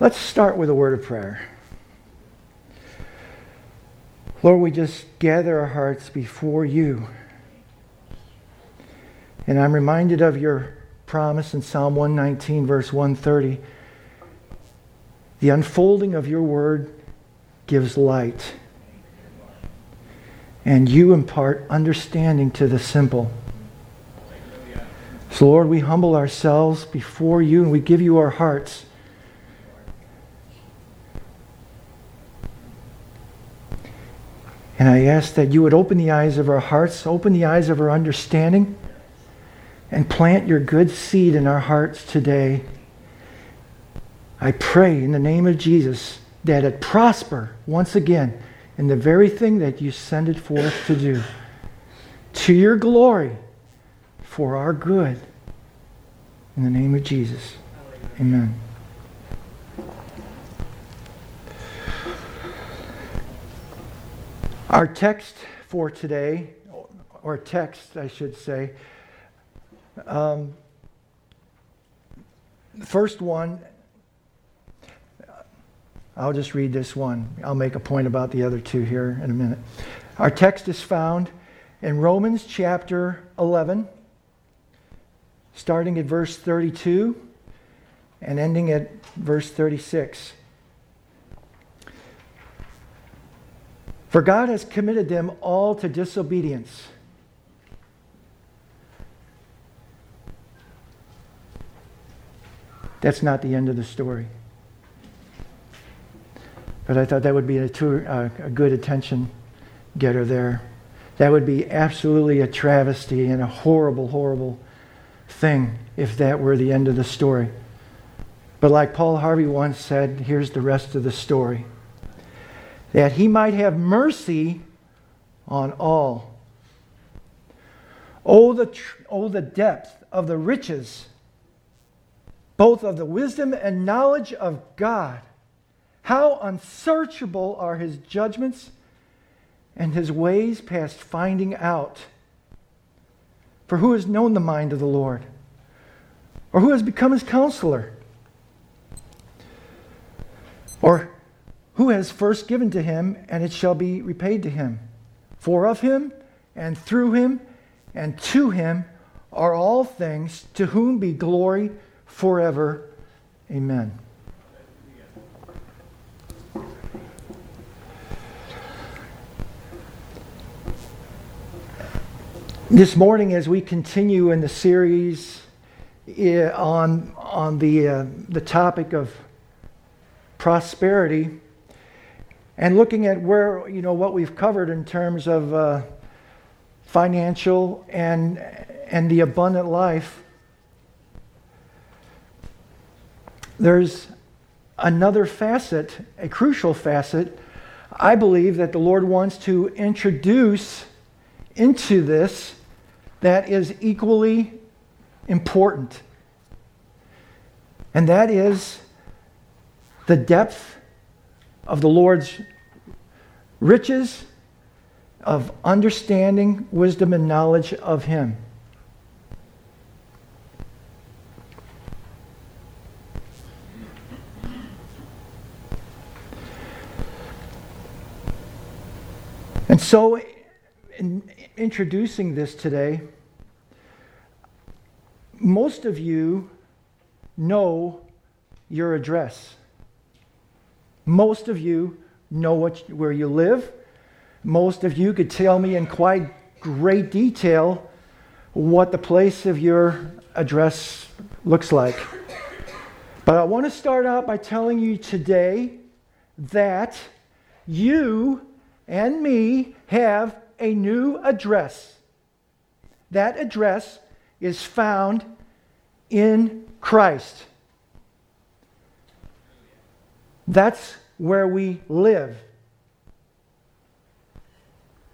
Let's start with a word of prayer. Lord, we just gather our hearts before you. And I'm reminded of your promise in Psalm 119, verse 130. The unfolding of your word gives light, and you impart understanding to the simple. So, Lord, we humble ourselves before you and we give you our hearts. And I ask that you would open the eyes of our hearts, open the eyes of our understanding, and plant your good seed in our hearts today. I pray in the name of Jesus that it prosper once again in the very thing that you send it forth to do. To your glory, for our good. In the name of Jesus. Amen. Our text for today, or text, I should say, um, first one, I'll just read this one. I'll make a point about the other two here in a minute. Our text is found in Romans chapter 11, starting at verse 32 and ending at verse 36. For God has committed them all to disobedience. That's not the end of the story. But I thought that would be a, too, uh, a good attention getter there. That would be absolutely a travesty and a horrible, horrible thing if that were the end of the story. But like Paul Harvey once said, here's the rest of the story that he might have mercy on all. Oh, the, tr- oh, the depth of the riches, both of the wisdom and knowledge of God. How unsearchable are his judgments and his ways past finding out. For who has known the mind of the Lord? Or who has become his counselor? Or who has first given to him, and it shall be repaid to him. For of him, and through him, and to him are all things, to whom be glory forever. Amen. This morning, as we continue in the series eh, on, on the, uh, the topic of prosperity, and looking at where, you know, what we've covered in terms of uh, financial and, and the abundant life, there's another facet, a crucial facet, I believe that the Lord wants to introduce into this that is equally important. And that is the depth of the Lord's riches of understanding, wisdom, and knowledge of Him. And so, in introducing this today, most of you know your address. Most of you know what, where you live. Most of you could tell me in quite great detail what the place of your address looks like. But I want to start out by telling you today that you and me have a new address. That address is found in Christ. That's where we live.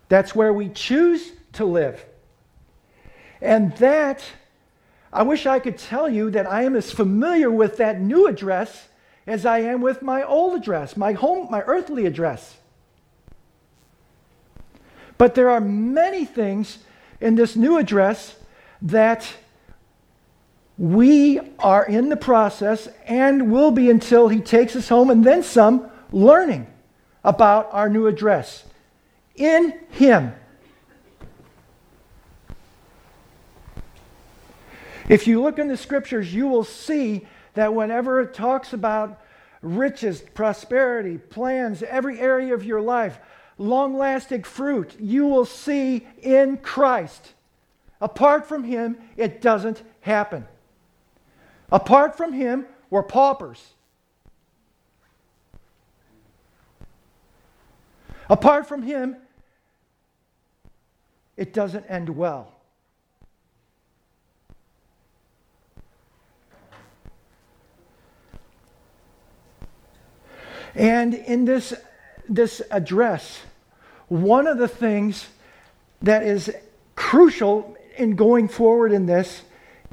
That's where we choose to live. And that, I wish I could tell you that I am as familiar with that new address as I am with my old address, my home, my earthly address. But there are many things in this new address that we are in the process and will be until he takes us home and then some learning about our new address in him. If you look in the scriptures, you will see that whenever it talks about riches, prosperity, plans, every area of your life, long lasting fruit, you will see in Christ. Apart from Him, it doesn't happen. Apart from Him, we're paupers. Apart from Him, it doesn't end well. And in this, this address, one of the things that is crucial in going forward in this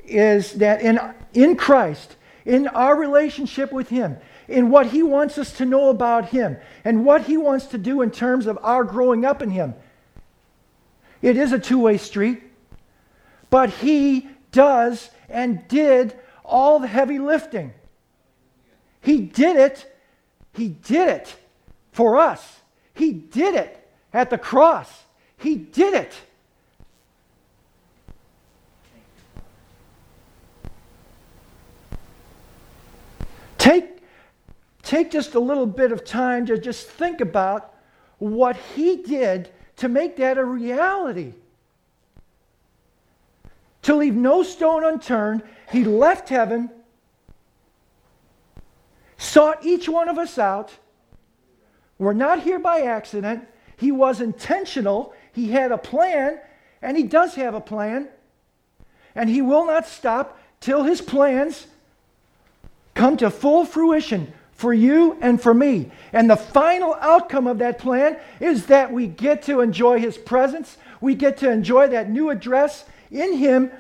is that in, in Christ, in our relationship with Him, in what He wants us to know about Him, and what He wants to do in terms of our growing up in Him, it is a two way street. But He does and did all the heavy lifting. He did it he did it for us. He did it at the cross. He did it. Take, take just a little bit of time to just think about what he did to make that a reality. To leave no stone unturned, he left heaven sought each one of us out. We're not here by accident. He was intentional. He had a plan, and he does have a plan. And he will not stop till his plans come to full fruition for you and for me. And the final outcome of that plan is that we get to enjoy his presence. We get to enjoy that new address in him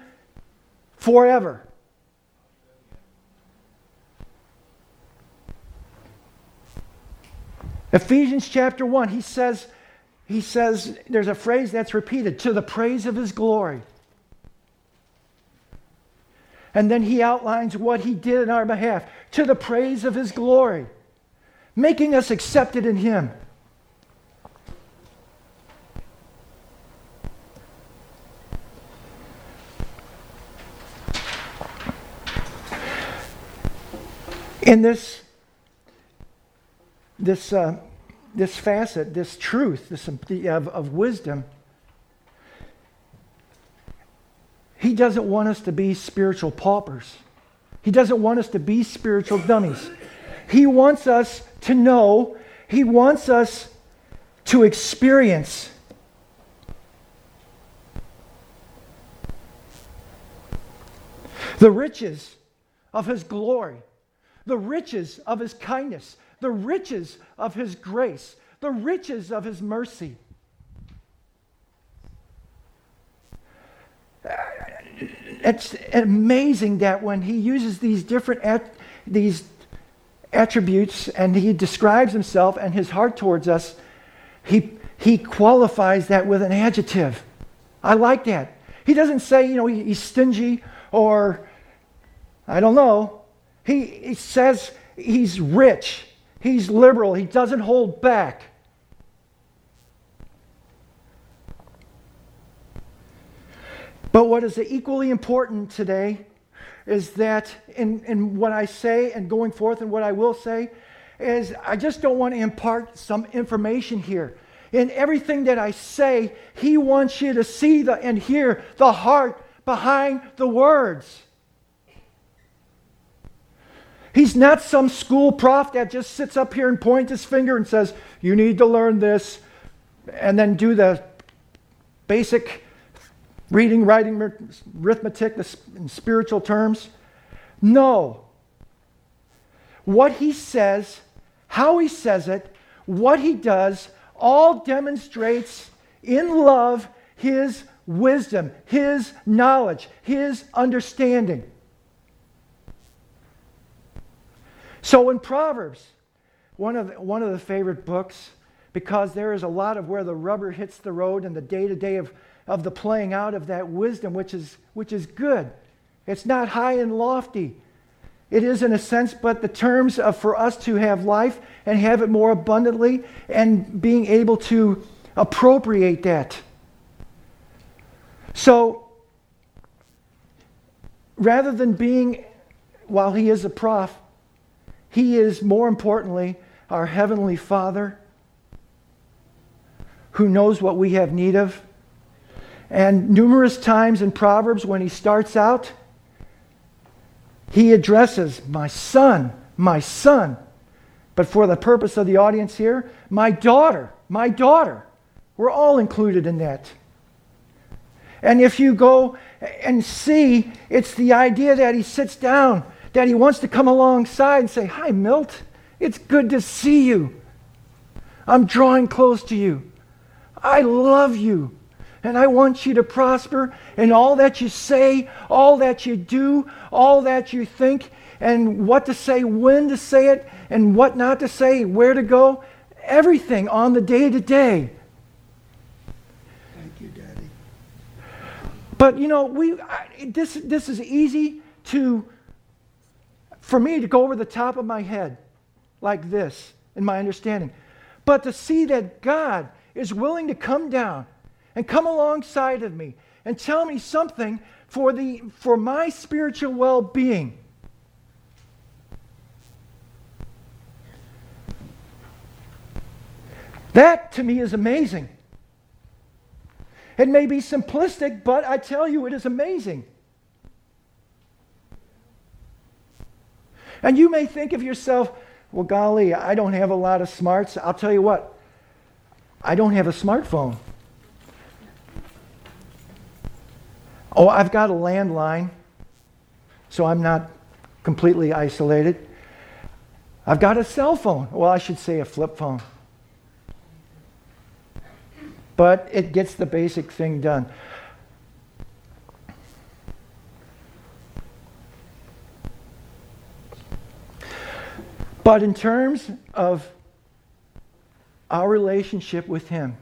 forever. Ephesians chapter 1, he says, he says, there's a phrase that's repeated, to the praise of his glory. And then he outlines what he did in our behalf, to the praise of his glory, making us accepted in him. In this this, uh, this facet, this truth this, of, of wisdom, he doesn't want us to be spiritual paupers. He doesn't want us to be spiritual dummies. He wants us to know, he wants us to experience the riches of his glory, the riches of his kindness, the riches of his grace, the riches of his mercy. It's amazing that when he uses these different at, these attributes and he describes himself and his heart towards us, he, he qualifies that with an adjective. I like that. He doesn't say, you know, he, he's stingy or I don't know. He, he says he's rich. He's liberal, he doesn't hold back. But what is equally important today is that in, in what I say and going forth and what I will say is I just don't want to impart some information here. In everything that I say, he wants you to see the, and hear the heart behind the words. He's not some school prof that just sits up here and points his finger and says, You need to learn this, and then do the basic reading, writing, arithmetic in spiritual terms. No. What he says, how he says it, what he does, all demonstrates in love his wisdom, his knowledge, his understanding. So in Proverbs, one of one of the favorite books, because there is a lot of where the rubber hits the road and the day to day of of the playing out of that wisdom, which is which is good. It's not high and lofty. It is, in a sense, but the terms of for us to have life and have it more abundantly and being able to appropriate that. So, rather than being, while he is a prof, he is more importantly our Heavenly Father who knows what we have need of. And numerous times in Proverbs, when he starts out, he addresses, My son, my son. But for the purpose of the audience here, my daughter, my daughter. We're all included in that. And if you go and see, it's the idea that he sits down, that he wants to come alongside and say, Hi, Milt. It's good to see you. I'm drawing close to you. I love you. And I want you to prosper in all that you say, all that you do, all that you think, and what to say, when to say it, and what not to say, where to go. Everything on the day to day. Thank you, Daddy. But you know, we I, this this is easy to for me to go over the top of my head like this in my understanding. But to see that God is willing to come down and come alongside of me and tell me something for, the, for my spiritual well being. That to me is amazing. It may be simplistic, but I tell you, it is amazing. And you may think of yourself, well, golly, I don't have a lot of smarts. I'll tell you what, I don't have a smartphone. Oh, I've got a landline, so I'm not completely isolated. I've got a cell phone. Well, I should say a flip phone. But it gets the basic thing done. But in terms of our relationship with Him,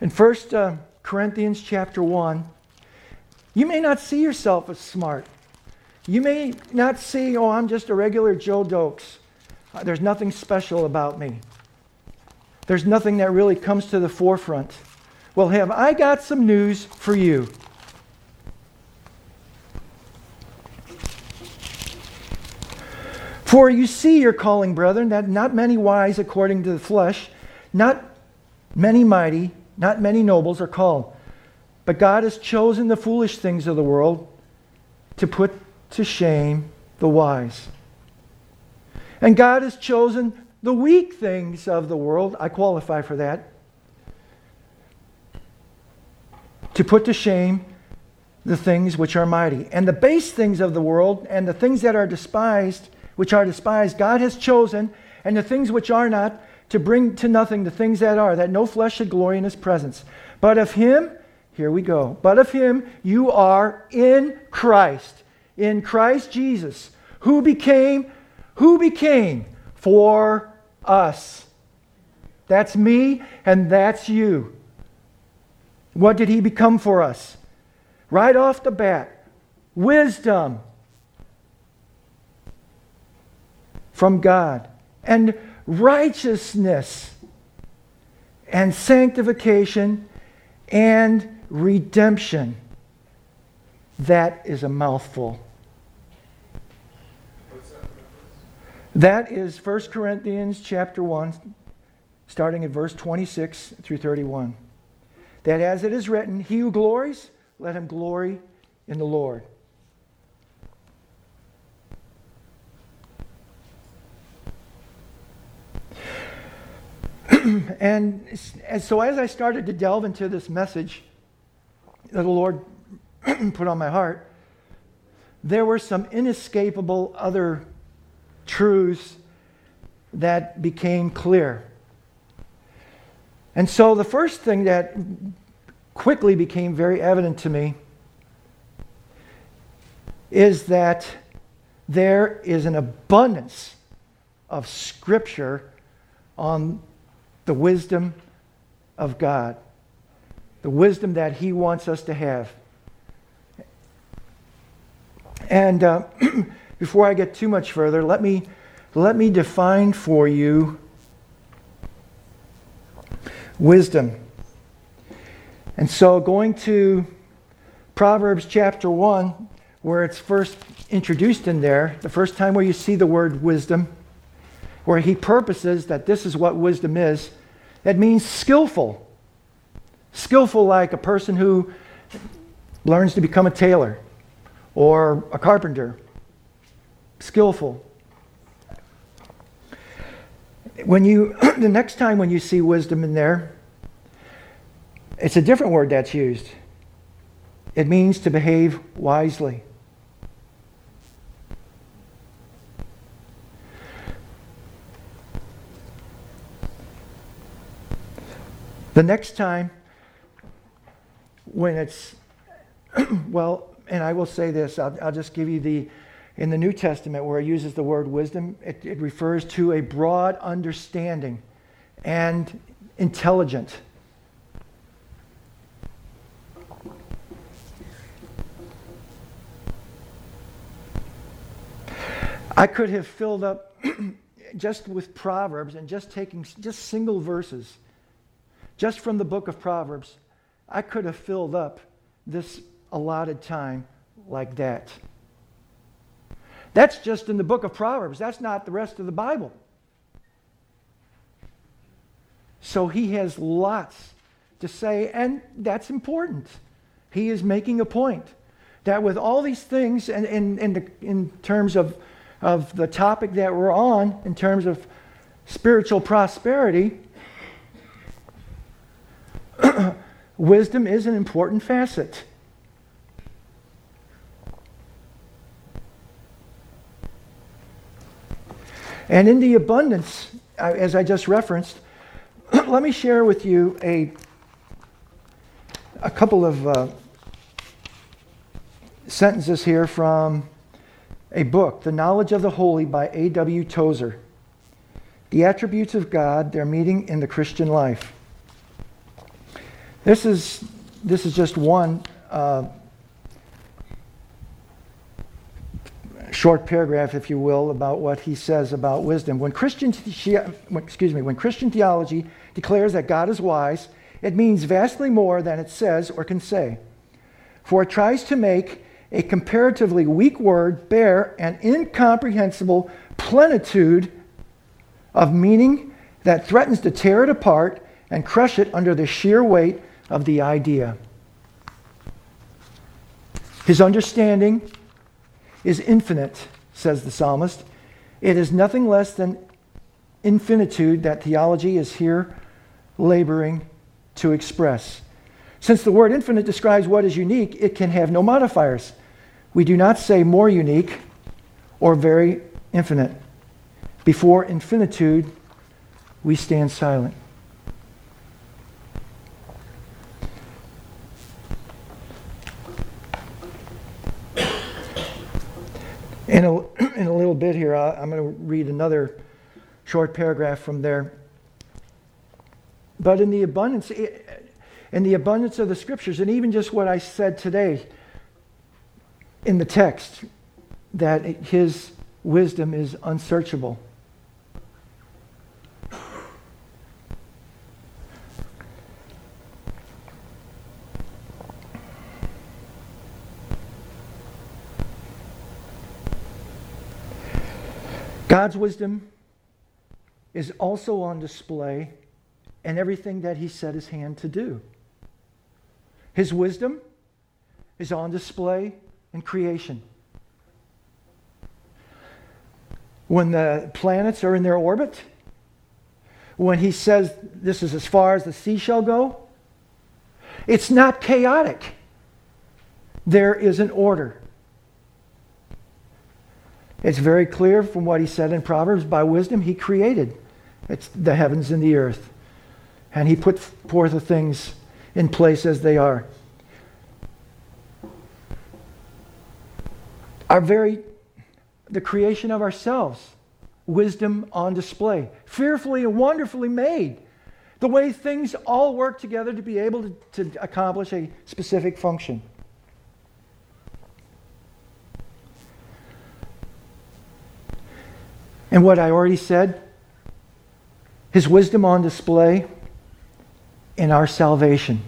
in 1 uh, Corinthians chapter 1, you may not see yourself as smart. You may not see, oh, I'm just a regular Joe Doakes. Uh, there's nothing special about me. There's nothing that really comes to the forefront. Well, have I got some news for you? For you see your calling, brethren, that not many wise according to the flesh, not many mighty, not many nobles are called. But God has chosen the foolish things of the world to put to shame the wise. And God has chosen the weak things of the world, I qualify for that, to put to shame the things which are mighty. And the base things of the world and the things that are despised which are despised, God has chosen, and the things which are not, to bring to nothing the things that are, that no flesh should glory in his presence. But of him, here we go, but of him you are in Christ, in Christ Jesus, who became, who became for us. That's me and that's you. What did he become for us? Right off the bat, wisdom, from God, and righteousness, and sanctification, and redemption. That is a mouthful. That is 1 Corinthians chapter 1, starting at verse 26 through 31. That as it is written, He who glories, let him glory in the Lord. and, and so as I started to delve into this message that the Lord put on my heart, there were some inescapable other truths that became clear. And so the first thing that quickly became very evident to me is that there is an abundance of scripture on the wisdom of God, the wisdom that He wants us to have. And uh, before I get too much further, let me, let me define for you wisdom. And so, going to Proverbs chapter 1, where it's first introduced in there, the first time where you see the word wisdom, where he purposes that this is what wisdom is, it means skillful. Skillful, like a person who learns to become a tailor or a carpenter. Skillful. When you, the next time when you see wisdom in there, it's a different word that's used. It means to behave wisely. The next time when it's, well, and I will say this, I'll, I'll, just give you the, in the New Testament where it uses the word wisdom, it, it refers to a broad understanding and intelligent. I could have filled up just with Proverbs and just taking just single verses, just from the book of Proverbs. I could have filled up this allotted time like that. That's just in the book of Proverbs. That's not the rest of the Bible. So he has lots to say, and that's important. He is making a point that with all these things, and in, in terms of, of the topic that we're on, in terms of spiritual prosperity, wisdom is an important facet. And in the abundance, as I just referenced, let me share with you a, a couple of uh, sentences here from a book, The Knowledge of the Holy by A.W. Tozer. The attributes of God, their meaning in the Christian life. This is, this is just one uh, short paragraph, if you will, about what he says about wisdom. When Christian, excuse me, when Christian theology declares that God is wise, it means vastly more than it says or can say. For it tries to make a comparatively weak word bear an incomprehensible plenitude of meaning that threatens to tear it apart and crush it under the sheer weight of the idea. His understanding is infinite, says the psalmist. It is nothing less than infinitude that theology is here laboring to express. Since the word infinite describes what is unique, it can have no modifiers. We do not say more unique or very infinite. Before infinitude, we stand silent. In a, in a here, I'm going to read another short paragraph from there. But in the abundance, in the abundance of the scriptures, and even just what I said today in the text, that his wisdom is unsearchable. God's wisdom is also on display in everything that He set His hand to do. His wisdom is on display in creation. When the planets are in their orbit, when He says this is as far as the sea shall go, it's not chaotic. There is an order. It's very clear from what he said in Proverbs by wisdom, he created it's the heavens and the earth. And he put forth the things in place as they are. Our very, the creation of ourselves, wisdom on display, fearfully and wonderfully made. The way things all work together to be able to, to accomplish a specific function. And what I already said, his wisdom on display in our salvation.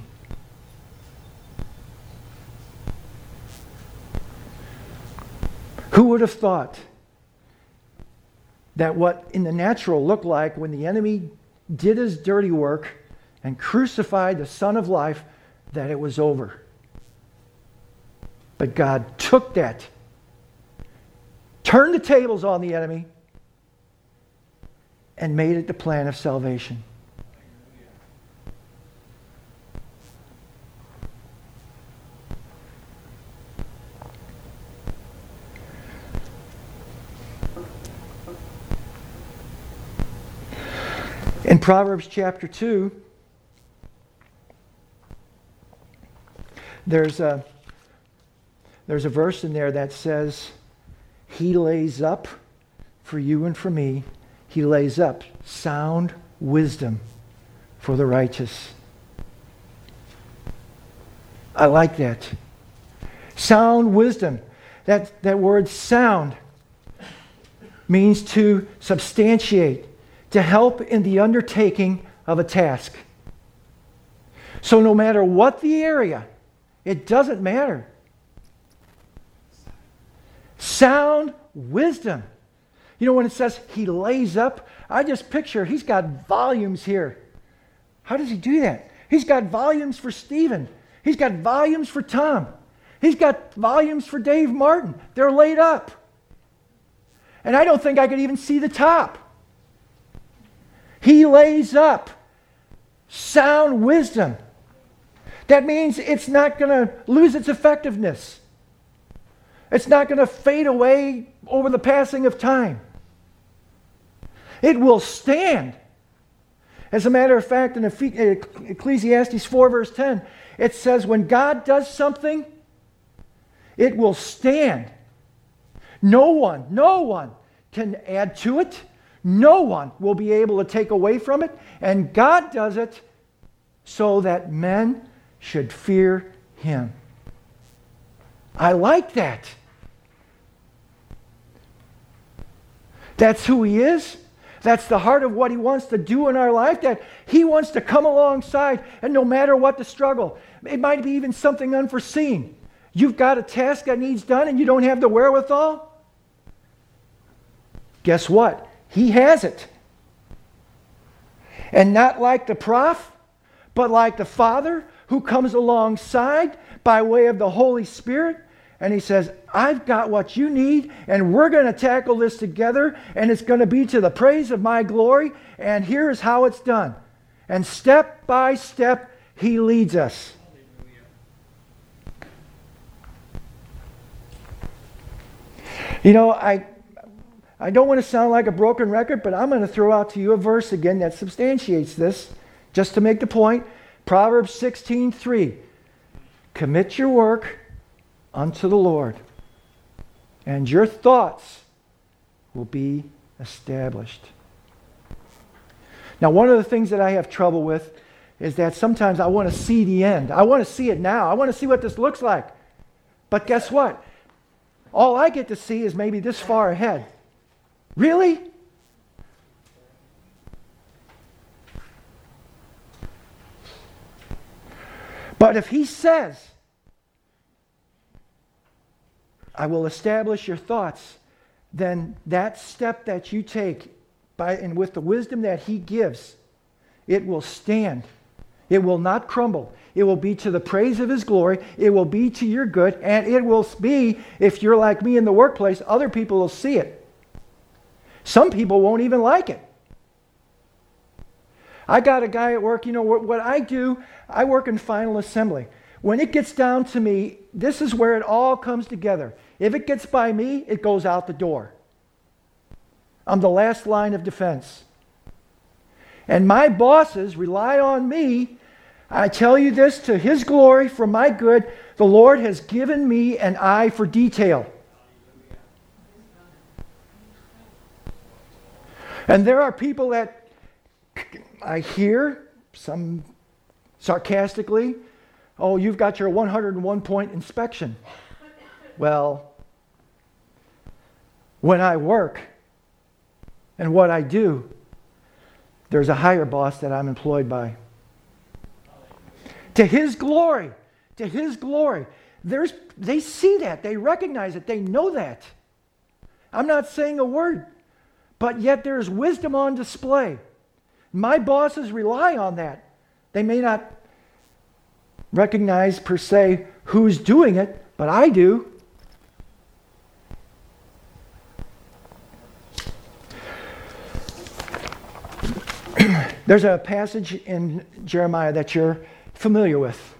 Who would have thought that what in the natural looked like when the enemy did his dirty work and crucified the Son of Life, that it was over? But God took that, turned the tables on the enemy, and made it the plan of salvation. In Proverbs chapter 2, there's a, there's a verse in there that says, He lays up for you and for me, He lays up sound wisdom for the righteous. I like that. Sound wisdom. That, that word sound means to substantiate to help in the undertaking of a task. So, no matter what the area, it doesn't matter. Sound wisdom. You know, when it says he lays up, I just picture he's got volumes here. How does he do that? He's got volumes for Stephen, he's got volumes for Tom, he's got volumes for Dave Martin. They're laid up. And I don't think I could even see the top. He lays up sound wisdom. That means it's not going to lose its effectiveness. It's not going to fade away over the passing of time. It will stand. As a matter of fact, in uh, Ecclesiastes 4, verse 10, it says, When God does something, it will stand. No one, no one can add to it no one will be able to take away from it. And God does it so that men should fear him. I like that. That's who he is. That's the heart of what he wants to do in our life. That he wants to come alongside, and no matter what the struggle, it might be even something unforeseen. You've got a task that needs done and you don't have the wherewithal. Guess what? He has it. And not like the prof, but like the Father who comes alongside by way of the Holy Spirit. And he says, I've got what you need, and we're going to tackle this together, and it's going to be to the praise of my glory. And here's how it's done. And step by step, he leads us. You know, I, I don't want to sound like a broken record, but I'm going to throw out to you a verse again that substantiates this, just to make the point. Proverbs 16:3. Commit your work unto the Lord, and your thoughts will be established. Now, one of the things that I have trouble with is that sometimes I want to see the end. I want to see it now. I want to see what this looks like. But guess what? All I get to see is maybe this far ahead. Really? But if he says, I will establish your thoughts, then that step that you take by and with the wisdom that he gives, it will stand. It will not crumble. It will be to the praise of his glory. It will be to your good. And it will be, if you're like me in the workplace, other people will see it. Some people won't even like it. I got a guy at work, you know, what, what I do, I work in final assembly. When it gets down to me, this is where it all comes together. If it gets by me, it goes out the door. I'm the last line of defense. And my bosses rely on me. I tell you this to his glory, for my good. The Lord has given me an eye for detail. And there are people that I hear, some sarcastically, oh, you've got your 101 point inspection. Well, when I work, and what I do, there's a higher boss that I'm employed by. To his glory, to his glory. There's, they see that, they recognize it, they know that. I'm not saying a word, but yet there's wisdom on display. My bosses rely on that. They may not recognize per se who's doing it, but I do. There's a passage in Jeremiah that you're familiar with.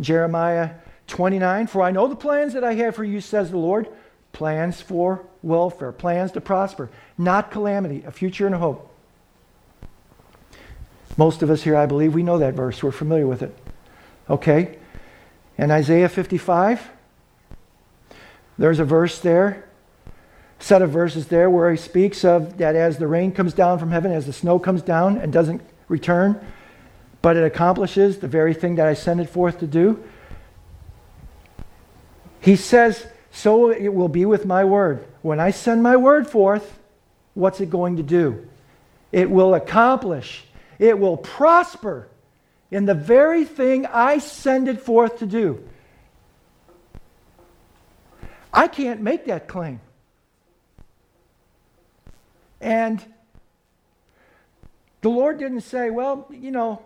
Jeremiah 29 For I know the plans that I have for you, says the Lord plans for welfare, plans to prosper, not calamity, a future and a hope. Most of us here, I believe, we know that verse. We're familiar with it. Okay? And Isaiah 55, there's a verse there, set of verses there where he speaks of that as the rain comes down from heaven, as the snow comes down and doesn't return, but it accomplishes the very thing that I sent it forth to do. He says, So it will be with my word. When I send my word forth, what's it going to do? It will accomplish, it will prosper in the very thing I send it forth to do. I can't make that claim. And the Lord didn't say, well, you know,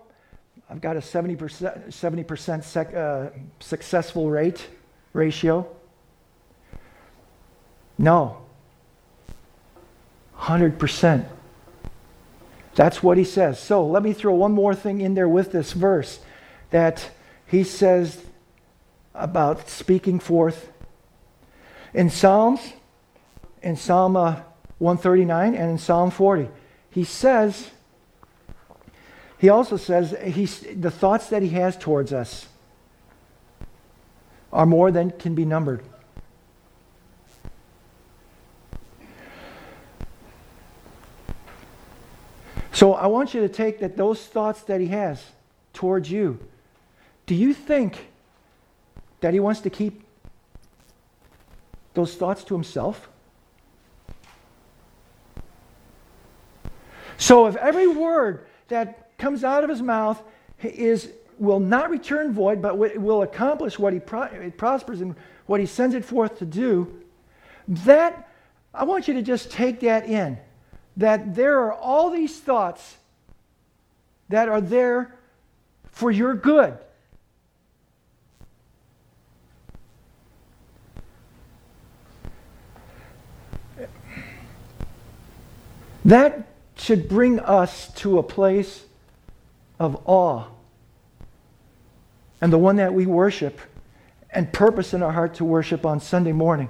I've got a 70%, 70% sec, uh, successful rate ratio. No. 100%. That's what he says. So let me throw one more thing in there with this verse that he says about speaking forth. In Psalms, in Psalm uh, 139 and in Psalm 40, he says, he also says he's, the thoughts that he has towards us are more than can be numbered. So I want you to take that those thoughts that he has towards you. Do you think that he wants to keep those thoughts to himself? So if every word that comes out of his mouth is will not return void, but will accomplish what he pro- prospers and what he sends it forth to do, that I want you to just take that in that there are all these thoughts that are there for your good. That should bring us to a place of awe. And the one that we worship and purpose in our heart to worship on Sunday morning.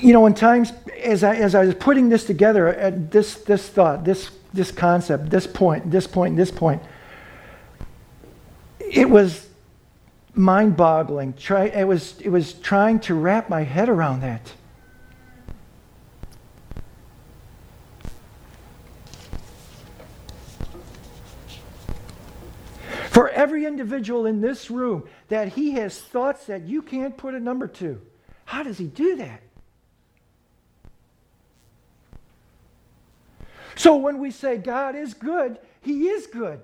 You know, in times as I, as I was putting this together, at this, this thought, this, this concept, this point, this point, this point, it was mind boggling. Try, it, was, it was trying to wrap my head around that. For every individual in this room, that he has thoughts that you can't put a number to. How does he do that? So when we say God is good, He is good.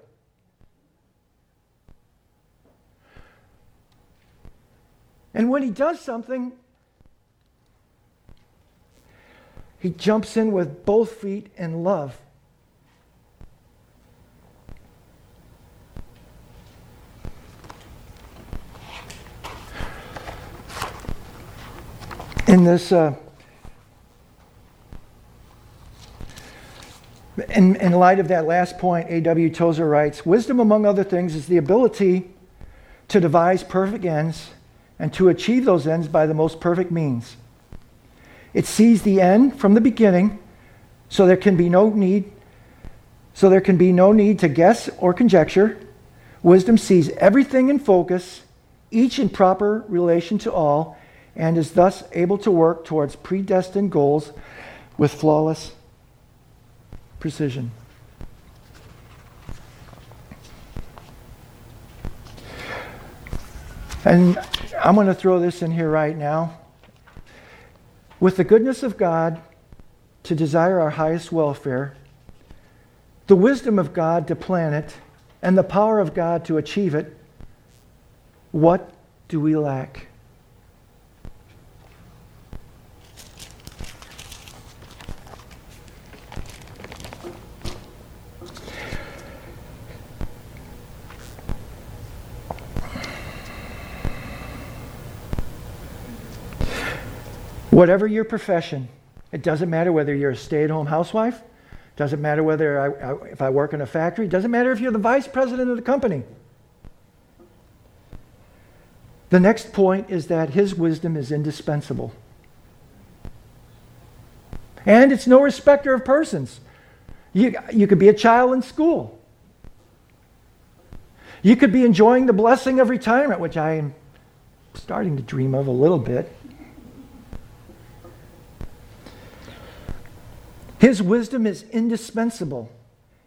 And when He does something, He jumps in with both feet in love. In this uh, in, in light of that last point, A.W. Tozer writes Wisdom, among other things, is the ability to devise perfect ends and to achieve those ends by the most perfect means. It sees the end from the beginning, so there can be no need so there can be no need to guess or conjecture. Wisdom sees everything in focus, each in proper relation to all, and is thus able to work towards predestined goals with flawless precision. And I'm going to throw this in here right now. with the goodness of God to desire our highest welfare, the wisdom of God to plan it, and the power of God to achieve it, what do we lack? Whatever your profession, it doesn't matter whether you're a stay at home housewife, doesn't matter whether I, I, if I work in a factory, doesn't matter if you're the vice president of the company. The next point is that his wisdom is indispensable. And it's no respecter of persons. You, you could be a child in school. You could be enjoying the blessing of retirement, which I am starting to dream of a little bit. His wisdom is indispensable.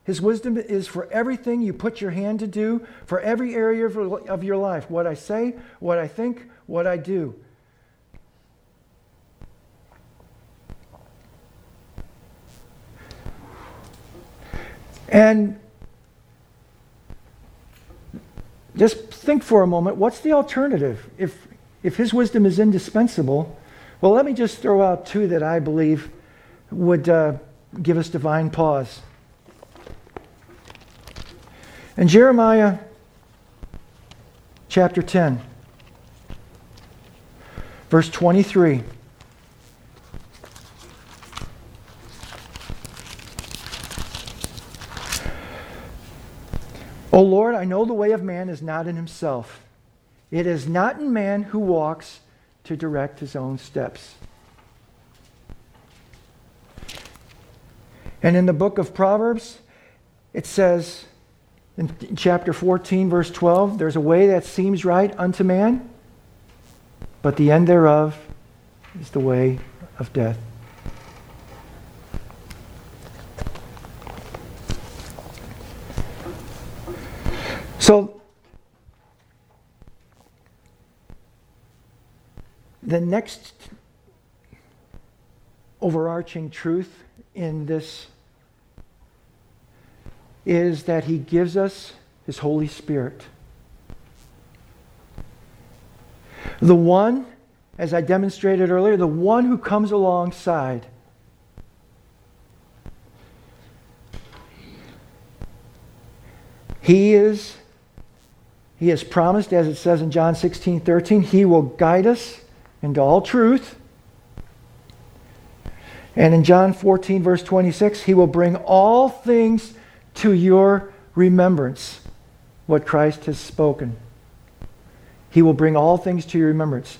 His wisdom is for everything you put your hand to do, for every area of your life what I say, what I think, what I do. And just think for a moment what's the alternative? If, if his wisdom is indispensable, well, let me just throw out two that I believe would uh, give us divine pause. In Jeremiah chapter 10, verse 23. O Lord, I know the way of man is not in himself. It is not in man who walks to direct his own steps. And in the book of Proverbs, it says in chapter 14, verse 12, there's a way that seems right unto man, but the end thereof is the way of death. So, the next overarching truth in this is that he gives us his Holy Spirit. The one, as I demonstrated earlier, the one who comes alongside. He is, he has promised, as it says in John 16 13, he will guide us into all truth. And in John 14, verse 26, he will bring all things to your remembrance what Christ has spoken. He will bring all things to your remembrance.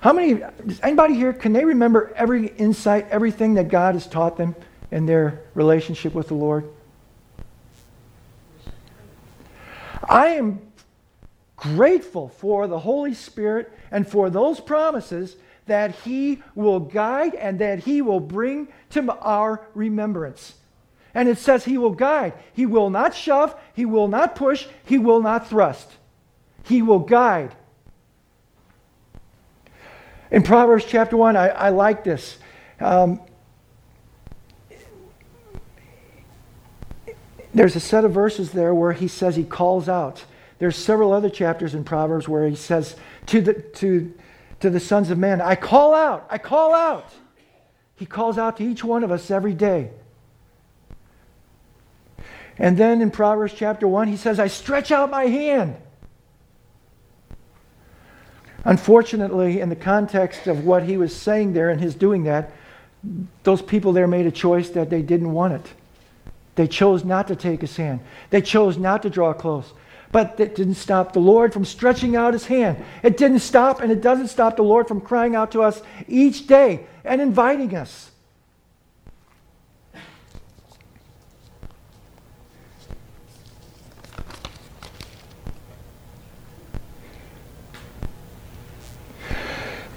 How many, anybody here, can they remember every insight, everything that God has taught them in their relationship with the Lord? I am grateful for the Holy Spirit and for those promises that He will guide and that He will bring to our remembrance. And it says He will guide. He will not shove, He will not push, He will not thrust. He will guide. In Proverbs chapter 1, I, I like this. Um, there's a set of verses there where he says he calls out. There's several other chapters in Proverbs where he says to the, to to the sons of men, I call out, I call out. He calls out to each one of us every day. And then in Proverbs chapter 1, he says, I stretch out my hand. Unfortunately, in the context of what he was saying there and his doing that, those people there made a choice that they didn't want it. They chose not to take his hand. They chose not to draw close. But that didn't stop the Lord from stretching out his hand. It didn't stop, and it doesn't stop the Lord from crying out to us each day and inviting us.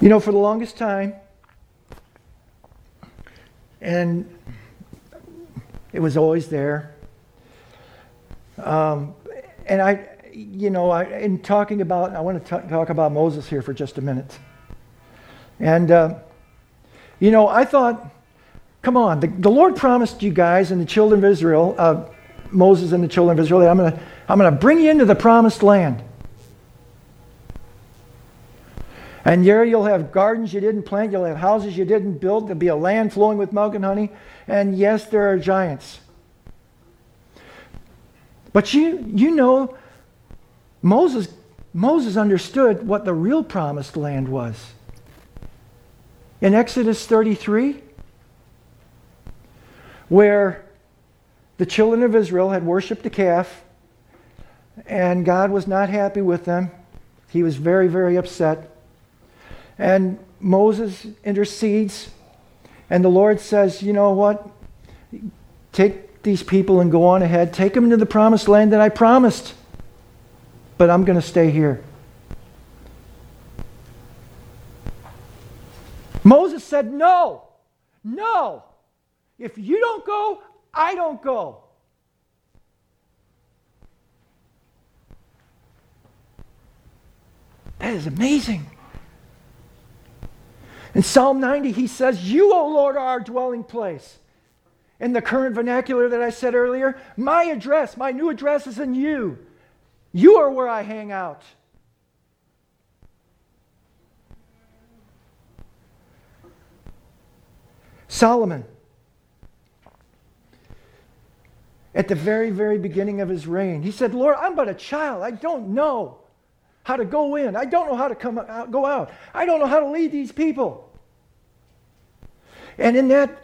You know, for the longest time, and it was always there. Um, and I, you know, I, in talking about, I want to talk, talk about Moses here for just a minute. And uh, You know, I thought, come on, the, the Lord promised you guys and the children of Israel, uh, Moses and the children of Israel, I'm going to I'm to bring you into the promised land. And there you'll have gardens you didn't plant, you'll have houses you didn't build, there'll be a land flowing with milk and honey. And yes, there are giants. But you, you know, Moses, Moses understood what the real promised land was. In Exodus 33, where the children of Israel had worshiped a calf, and God was not happy with them. He was very, very upset. And Moses intercedes, and the Lord says, You know what? Take these people and go on ahead. Take them into the promised land that I promised. But I'm going to stay here. Moses said, No, no. If you don't go, I don't go. That is amazing. In Psalm 90, he says, You, O Lord, are our dwelling place. In the current vernacular that I said earlier, my address, my new address is in you. You are where I hang out. Solomon, at the very, very beginning of his reign, he said, Lord, I'm but a child. I don't know how to go in. I don't know how to come out, go out. I don't know how to lead these people. And in that,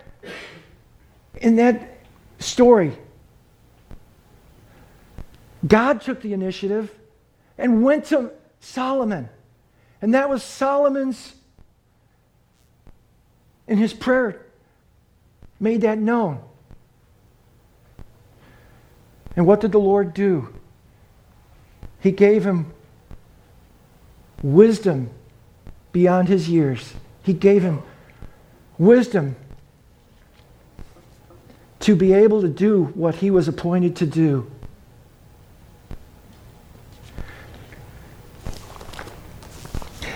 in that story, God took the initiative and went to Solomon. And that was Solomon's, in his prayer, made that known. And what did the Lord do? He gave him wisdom beyond his years. He gave him wisdom to be able to do what he was appointed to do.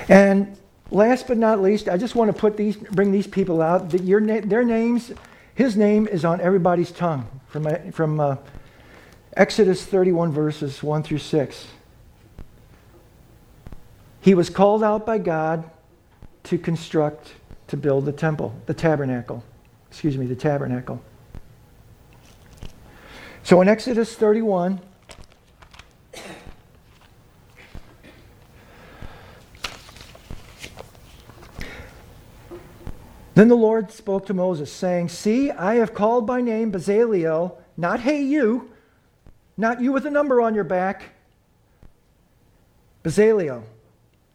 And last but not least, I just want to put these, bring these people out. That your na- their names, his name is on everybody's tongue from, from uh, Exodus 31, verses 1 through 6. He was called out by God to construct, to build the temple, the tabernacle. Excuse me, the tabernacle. So in Exodus 31, Then the Lord spoke to Moses, saying, See, I have called by name Bezaleel, not hey you, not you with a number on your back, Bezaleel,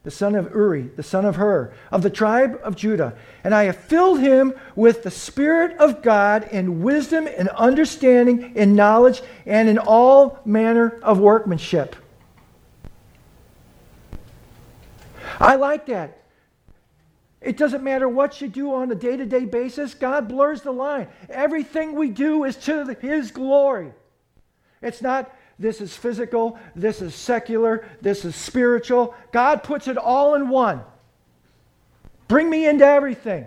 the son of Uri, the son of Hur, of the tribe of Judah. And I have filled him with the Spirit of God in wisdom and understanding, in knowledge, and in all manner of workmanship. I like that. It doesn't matter what you do on a day to day basis, God blurs the line. Everything we do is to His glory. It's not this is physical, this is secular, this is spiritual. God puts it all in one. Bring me into everything.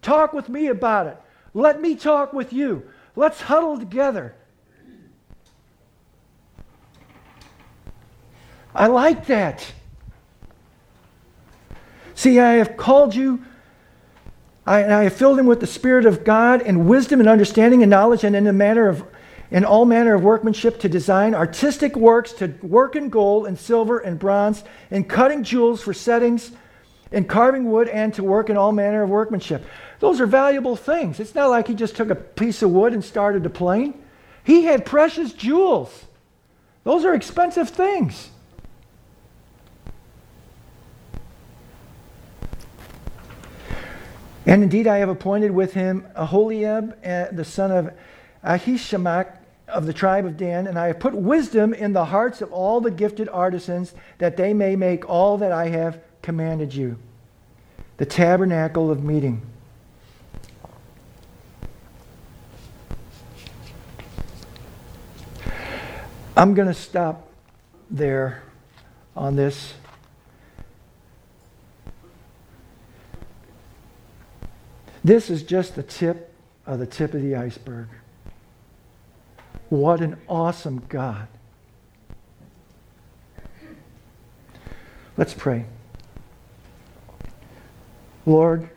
Talk with me about it. Let me talk with you. Let's huddle together. I like that. See, I have called you, I, I have filled him with the Spirit of God and wisdom and understanding and knowledge and in a manner of in all manner of workmanship to design artistic works, to work in gold and silver and bronze, in cutting jewels for settings, in carving wood, and to work in all manner of workmanship. Those are valuable things. It's not like he just took a piece of wood and started a plane. He had precious jewels. Those are expensive things. And indeed, I have appointed with him Aholiab, uh, the son of Ahishamach, of the tribe of Dan, and I have put wisdom in the hearts of all the gifted artisans that they may make all that I have commanded you. The tabernacle of meeting. I'm going to stop there on this. This is just the tip of the tip of the iceberg. What an awesome God. Let's pray. Lord,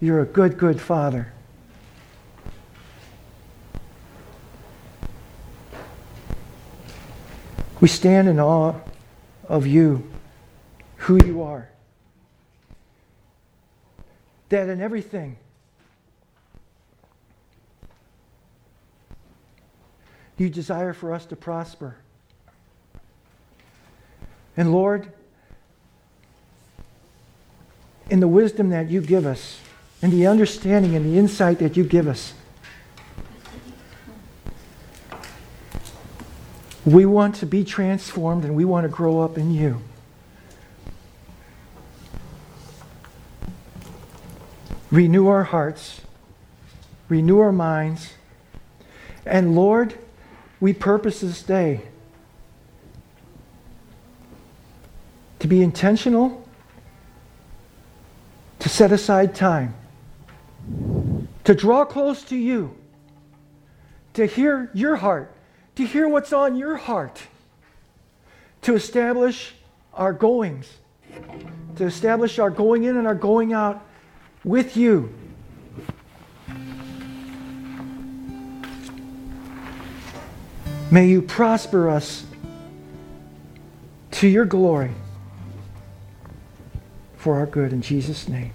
you're a good, good Father. We stand in awe of you, who you are. That in everything, you desire for us to prosper. And Lord, in the wisdom that you give us, and the understanding and the insight that you give us, We want to be transformed and we want to grow up in you. Renew our hearts, renew our minds. And Lord, we purpose this day to be intentional, to set aside time, to draw close to you, to hear your heart to hear what's on your heart, to establish our goings, to establish our going in and our going out with you. May you prosper us to your glory for our good. In Jesus' name,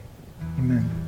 amen.